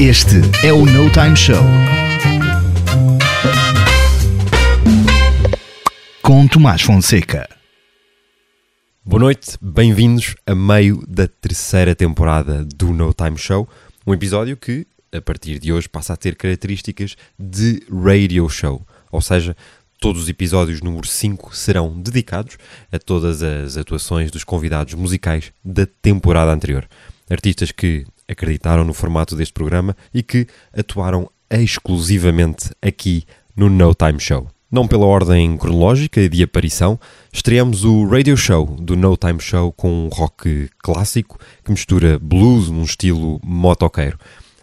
Este é o No Time Show. Com Tomás Fonseca. Boa noite, bem-vindos a meio da terceira temporada do No Time Show, um episódio que, a partir de hoje, passa a ter características de radio show, ou seja, todos os episódios número 5 serão dedicados a todas as atuações dos convidados musicais da temporada anterior. Artistas que acreditaram no formato deste programa e que atuaram exclusivamente aqui no No Time Show. Não pela ordem cronológica de aparição, estreamos o radio show do No Time Show com um rock clássico que mistura blues num estilo motoqueiro.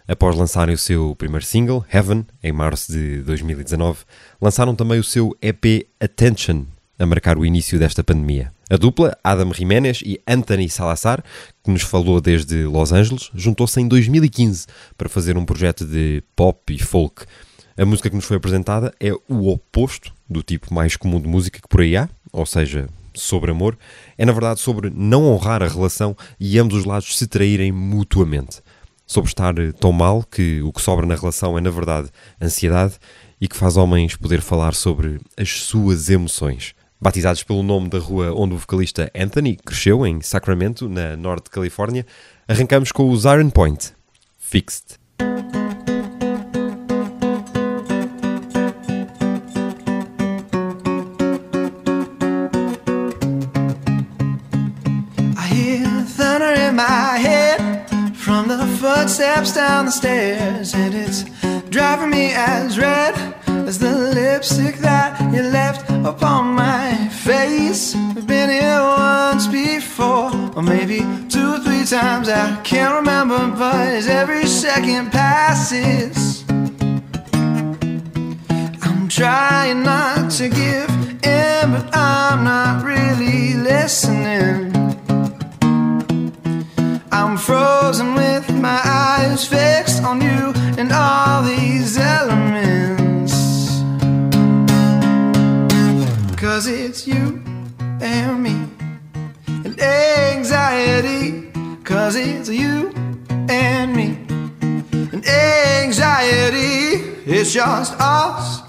Após lançarem o seu primeiro single, Heaven, em março de 2019, lançaram também o seu EP Attention, a marcar o início desta pandemia. A dupla, Adam Jiménez e Anthony Salazar, que nos falou desde Los Angeles, juntou-se em 2015 para fazer um projeto de pop e folk. A música que nos foi apresentada é o oposto do tipo mais comum de música que por aí há, ou seja, sobre amor. É na verdade sobre não honrar a relação e ambos os lados se traírem mutuamente. Sobre estar tão mal que o que sobra na relação é na verdade ansiedade e que faz homens poder falar sobre as suas emoções. Batizados pelo nome da rua onde o vocalista Anthony cresceu, em Sacramento, na norte Califórnia, arrancamos com os Iron Point, Fixed. Down the stairs, and it's driving me as red as the lipstick that you left upon my face. We've been here once before, or maybe two or three times. I can't remember, but as every second passes, I'm trying not to give in, but I'm not really listening. I'm frozen with my eyes fixed on you and all these elements. Cause it's you and me and anxiety. Cause it's you and me and anxiety. It's just us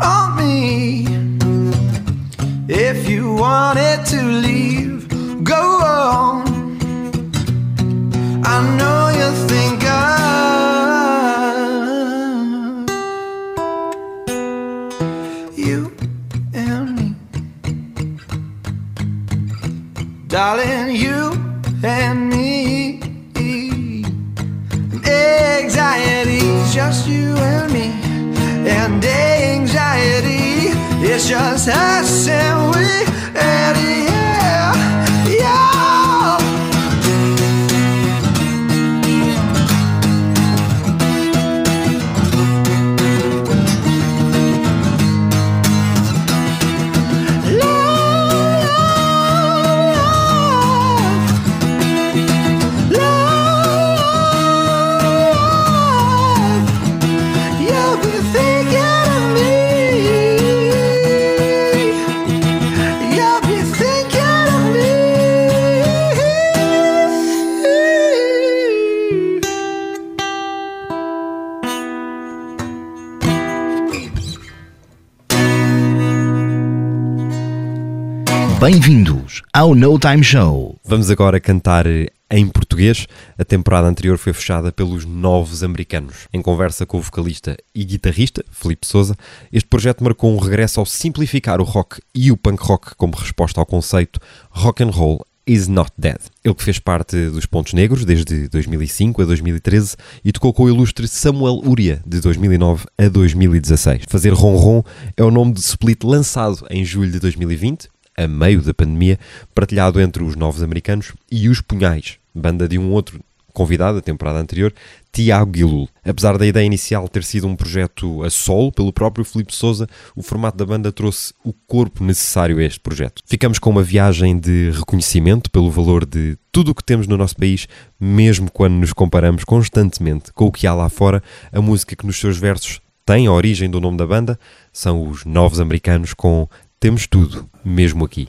on me. If you wanted to leave, go on. I know you think of you and me. Darling, you is just us and we. And Bem-vindos ao No Time Show. Vamos agora cantar em português. A temporada anterior foi fechada pelos Novos Americanos. Em conversa com o vocalista e guitarrista, Felipe Souza, este projeto marcou um regresso ao simplificar o rock e o punk rock como resposta ao conceito rock and roll is not dead. Ele que fez parte dos Pontos Negros desde 2005 a 2013 e tocou com o ilustre Samuel Uria de 2009 a 2016. Fazer Ron é o nome de split lançado em julho de 2020, a meio da pandemia, partilhado entre os Novos Americanos e os Punhais, banda de um outro convidado da temporada anterior, Tiago Guilul. Apesar da ideia inicial ter sido um projeto a solo pelo próprio Filipe Souza, o formato da banda trouxe o corpo necessário a este projeto. Ficamos com uma viagem de reconhecimento pelo valor de tudo o que temos no nosso país, mesmo quando nos comparamos constantemente com o que há lá fora, a música que nos seus versos tem a origem do nome da banda são os Novos Americanos com Temos Tudo, mesmo aqui.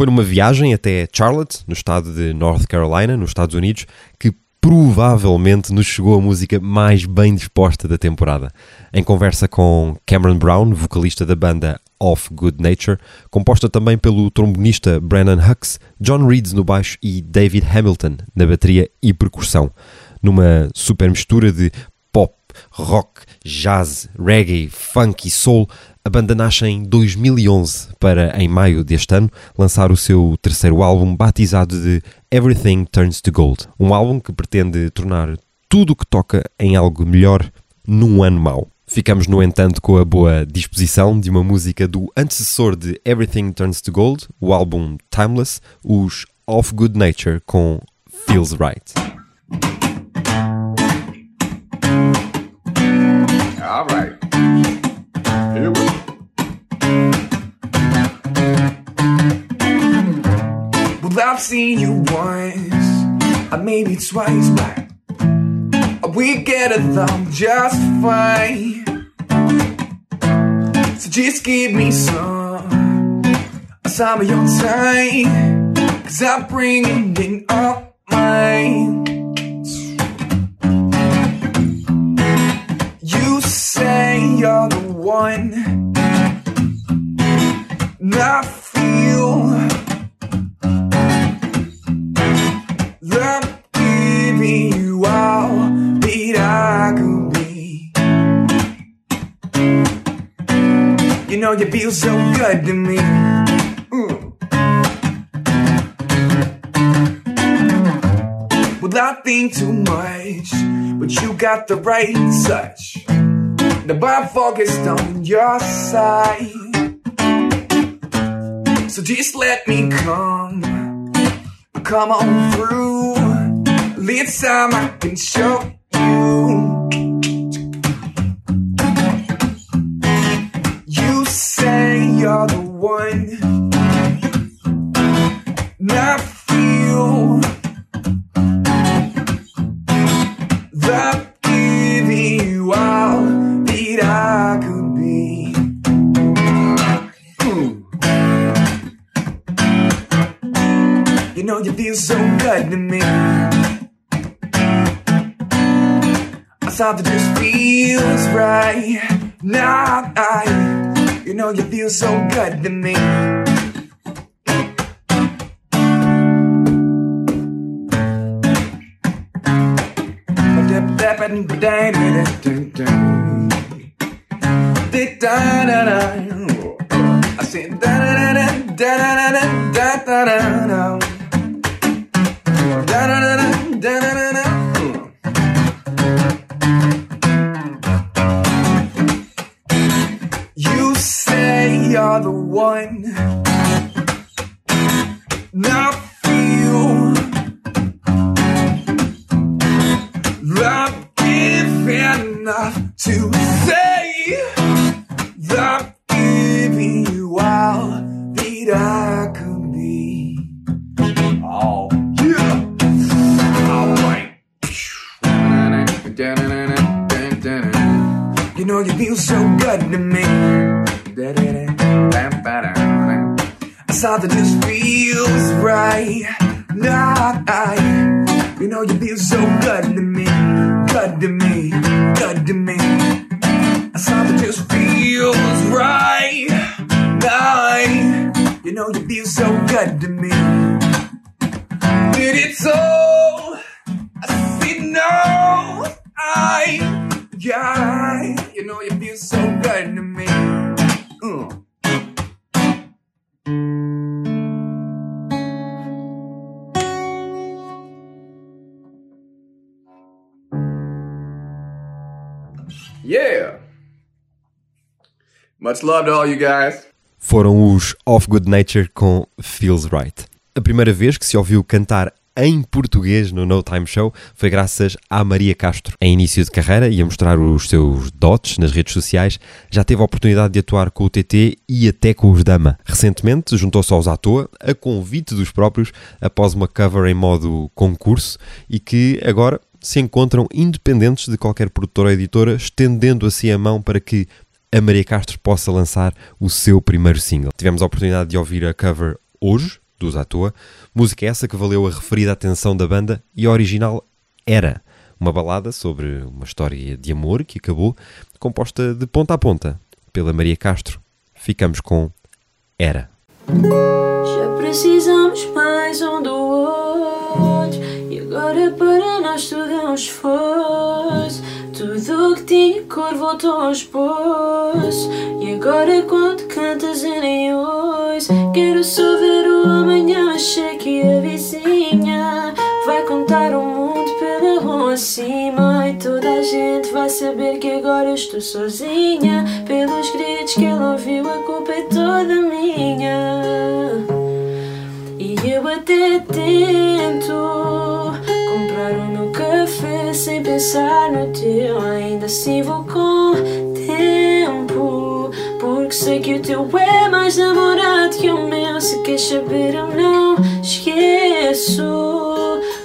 Foi numa viagem até Charlotte, no estado de North Carolina, nos Estados Unidos, que provavelmente nos chegou a música mais bem disposta da temporada. Em conversa com Cameron Brown, vocalista da banda Of Good Nature, composta também pelo trombonista Brandon Hux, John Reeds no baixo e David Hamilton na bateria e percussão, numa super mistura de pop, rock, jazz, reggae, funk e soul, a banda nasce em 2011 para, em maio deste ano, lançar o seu terceiro álbum batizado de Everything Turns to Gold. Um álbum que pretende tornar tudo o que toca em algo melhor num ano mau. Ficamos, no entanto, com a boa disposição de uma música do antecessor de Everything Turns to Gold, o álbum Timeless, os Of Good Nature com Feels Right. All right. I've seen you once, or maybe twice, but we get along just fine. So just give me some, uh, some of your time, cause I'm bringing in all mine. You say one. And I feel Know so good to me. Mm. I think too much, but you got the right touch. The bar focused on your side. So just let me come, come on through. This time I can show Thought that this feels right. Now I, you know you feel so good to me. Good to me. Did it so? I said no. I, yeah, you know you feel so good to me. Uh. Yeah. Much love to all you guys. Foram os Off Good Nature com Feels Right. A primeira vez que se ouviu cantar em português no No Time Show foi graças à Maria Castro. Em início de carreira e a mostrar os seus dotes nas redes sociais, já teve a oportunidade de atuar com o TT e até com os Dama. Recentemente juntou-se aos à toa, a convite dos próprios, após uma cover em modo concurso e que agora se encontram independentes de qualquer produtora ou editora, estendendo assim a mão para que a Maria Castro possa lançar o seu primeiro single. Tivemos a oportunidade de ouvir a cover hoje, dos à toa, música essa que valeu a referida atenção da banda e a original era uma balada sobre uma história de amor que acabou, composta de ponta a ponta pela Maria Castro. Ficamos com Era. Já precisamos mais um do outro E agora para nós tudo é um esforço Tudo o que tinha cor voltou ao esboço E agora quando cantas eu nem ouço Quero só ver o amanhã Achei que a vizinha Vai contar o mundo pela rua acima. E toda a gente vai saber que agora estou sozinha. Pelos gritos que ela ouviu a culpa é toda minha pensar no teu. Ainda assim vou com tempo, porque sei que o teu é mais namorado que o meu. Se queres saber, eu não esqueço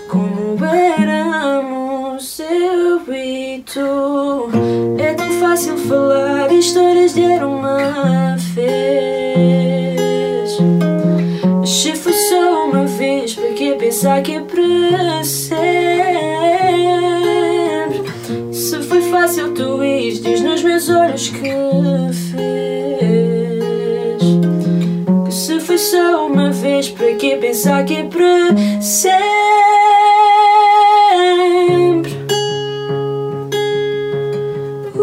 como éramos eu e tu. É tão fácil falar histórias de era uma vez. Se foi só uma vez, para que pensar que pensar que é para sempre? Uh,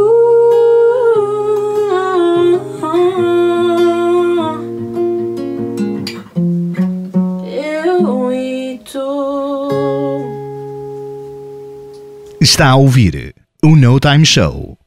eu e tu. Está a ouvir o No Time Show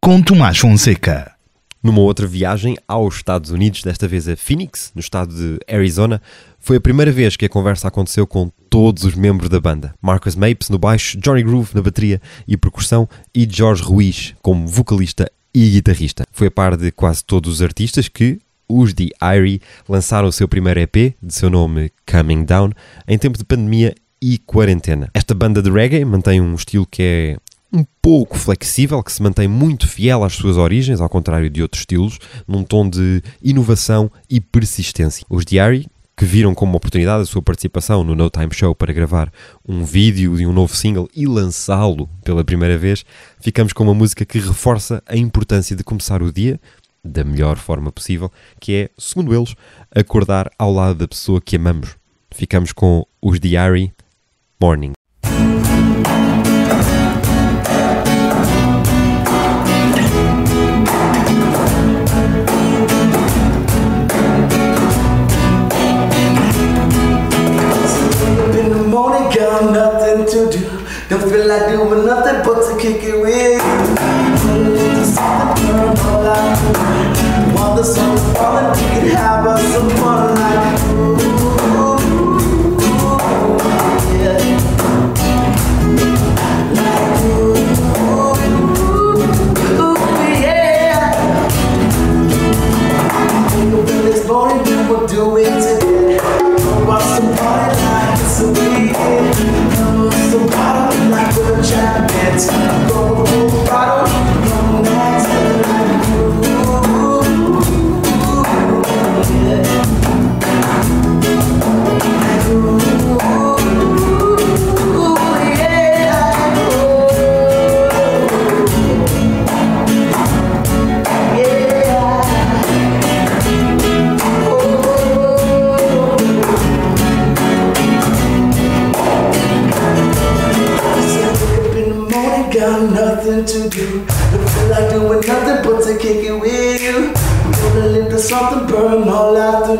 com Tomás Fonseca. Numa outra viagem aos Estados Unidos, desta vez a Phoenix, no estado de Arizona, foi a primeira vez que a conversa aconteceu com todos os membros da banda. Marcus Mapes no baixo, Johnny Groove na bateria e percussão e Jorge Ruiz como vocalista e guitarrista. Foi a par de quase todos os artistas que, os The Irie, lançaram o seu primeiro EP, de seu nome Coming Down, em tempo de pandemia e quarentena. Esta banda de reggae mantém um estilo que é um pouco flexível, que se mantém muito fiel às suas origens, ao contrário de outros estilos, num tom de inovação e persistência. Os Diary, que viram como oportunidade a sua participação no No Time Show para gravar um vídeo de um novo single e lançá-lo pela primeira vez, ficamos com uma música que reforça a importância de começar o dia da melhor forma possível, que é, segundo eles, acordar ao lado da pessoa que amamos. Ficamos com os Diary Morning.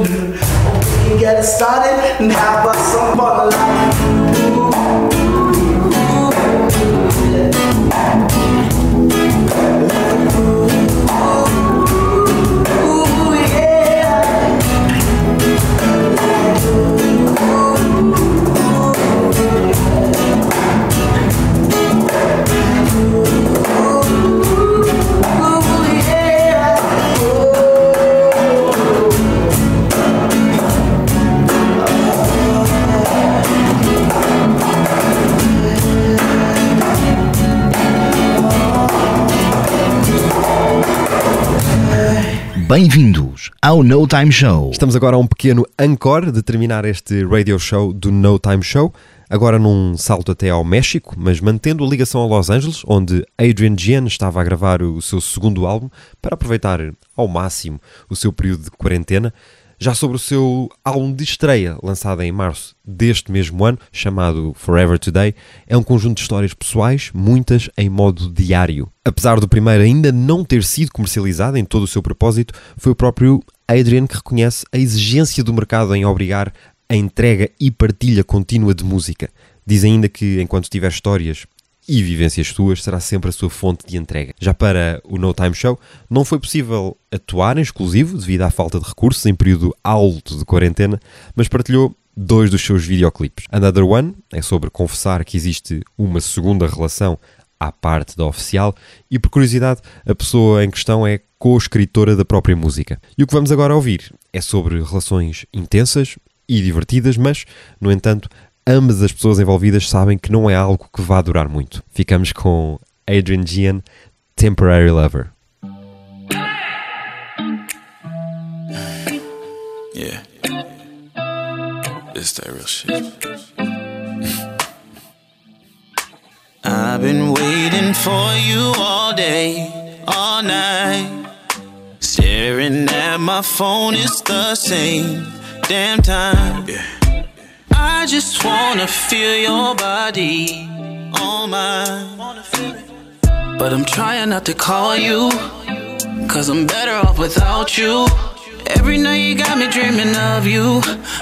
We can get it started and have us some fun. like Bem-vindos ao No Time Show. Estamos agora a um pequeno encore de terminar este radio show do No Time Show, agora num salto até ao México, mas mantendo a ligação a Los Angeles, onde Adrian Gian estava a gravar o seu segundo álbum para aproveitar ao máximo o seu período de quarentena. Já sobre o seu álbum de estreia, lançado em março deste mesmo ano, chamado Forever Today, é um conjunto de histórias pessoais, muitas em modo diário. Apesar do primeiro ainda não ter sido comercializado em todo o seu propósito, foi o próprio Adrian que reconhece a exigência do mercado em obrigar a entrega e partilha contínua de música. Diz ainda que enquanto tiver histórias e vivências suas, será sempre a sua fonte de entrega. Já para o No Time Show, não foi possível atuar em exclusivo devido à falta de recursos em período alto de quarentena, mas partilhou dois dos seus videoclipes. Another One é sobre confessar que existe uma segunda relação à parte da oficial e, por curiosidade, a pessoa em questão é co-escritora da própria música. E o que vamos agora ouvir é sobre relações intensas e divertidas, mas, no entanto, ambas as pessoas envolvidas sabem que não é algo que vá durar muito. Ficamos com Adrian Gian, Temporary Lover. Yeah. It's that real shit. I've been waiting for you all day, all night. Staring at my phone, it's the same damn time. I just wanna feel your body on mine. But I'm trying not to call you, cause I'm better off without you. Every night you got me dreaming of you,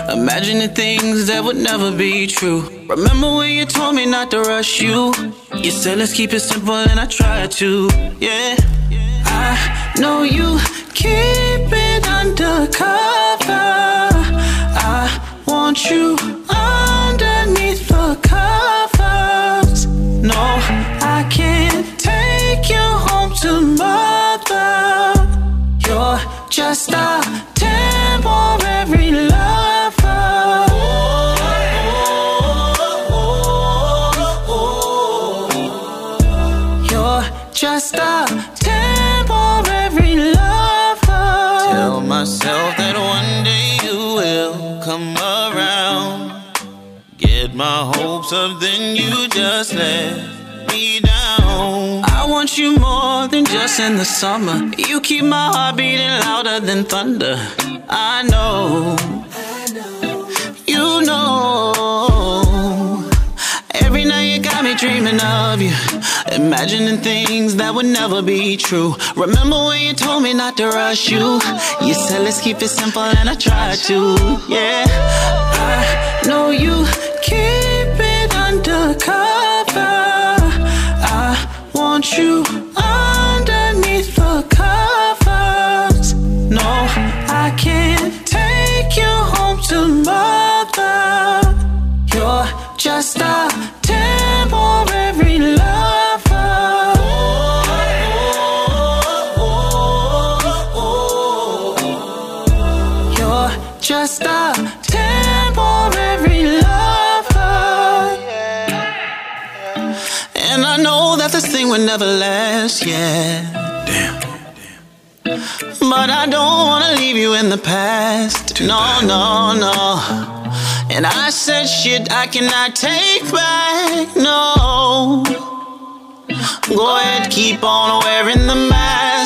imagining things that would never be true. Remember when you told me not to rush you? You said let's keep it simple, and I tried to, yeah. I know you keep it undercover. I want you just a temporary lover. You're just a temporary lover. Tell myself that one day you will come around. Get my hopes up, then you just let me down. I want you more in the summer. You keep my heart beating louder than thunder. I know. You know. Every night you got me dreaming of you. Imagining things that would never be true. Remember when you told me not to rush you? You said let's keep it simple, and I tried to. Yeah. I know you keep it undercover. But I don't wanna leave you in the past. No, no, no. And I said shit I cannot take back. No. Go ahead, keep on wearing the mask.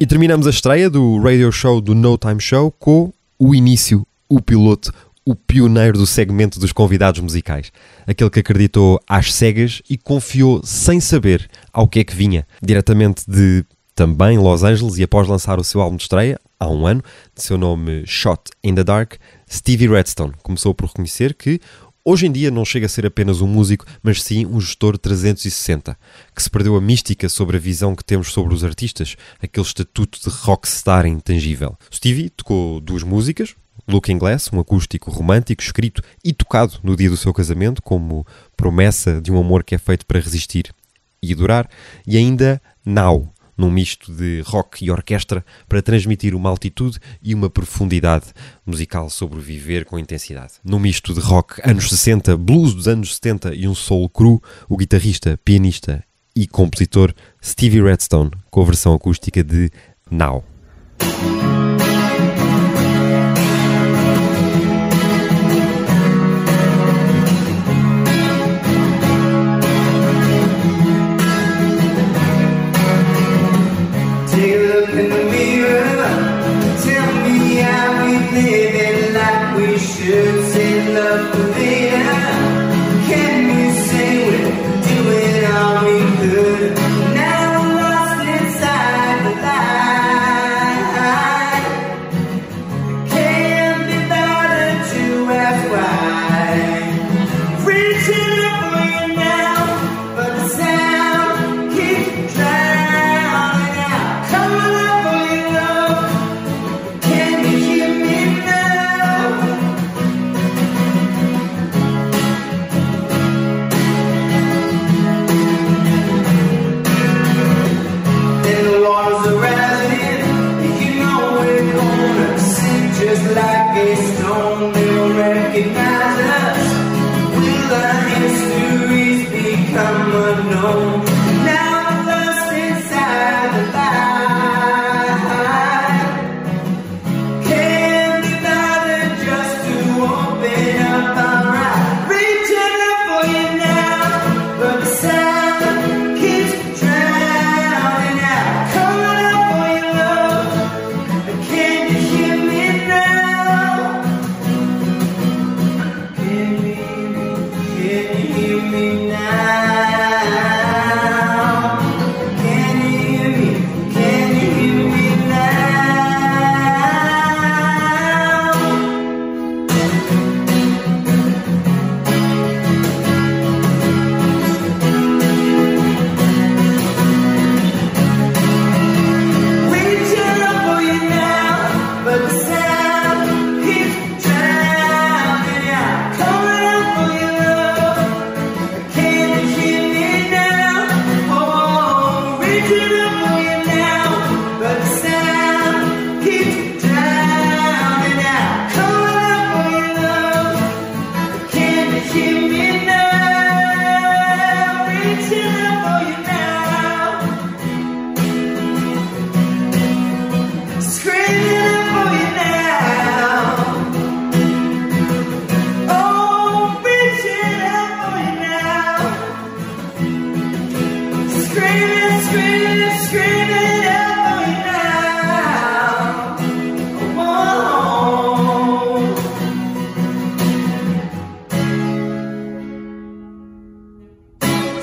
E terminamos a estreia do radio show do No Time Show com o início, o piloto, o pioneiro do segmento dos convidados musicais. Aquele que acreditou às cegas e confiou sem saber ao que é que vinha. Diretamente de também Los Angeles e após lançar o seu álbum de estreia, há um ano, de seu nome Shot in the Dark, Stevie Redstone começou por reconhecer que Hoje em dia não chega a ser apenas um músico, mas sim um gestor 360, que se perdeu a mística sobre a visão que temos sobre os artistas, aquele estatuto de rockstar intangível. Stevie tocou duas músicas, Looking Glass, um acústico romântico escrito e tocado no dia do seu casamento, como promessa de um amor que é feito para resistir e durar, e ainda Now, num misto de rock e orquestra para transmitir uma altitude e uma profundidade musical sobre viver com intensidade. Num misto de rock anos 60, blues dos anos 70 e um soul cru, o guitarrista, pianista e compositor Stevie Redstone com a versão acústica de Now.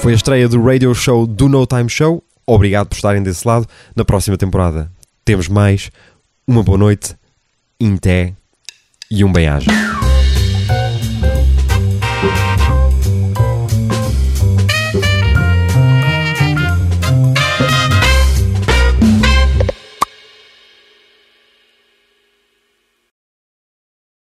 Foi a estreia do radio show do No Time Show. Obrigado por estarem desse lado. Na próxima temporada temos mais. Uma boa noite, inté e um bem-aja.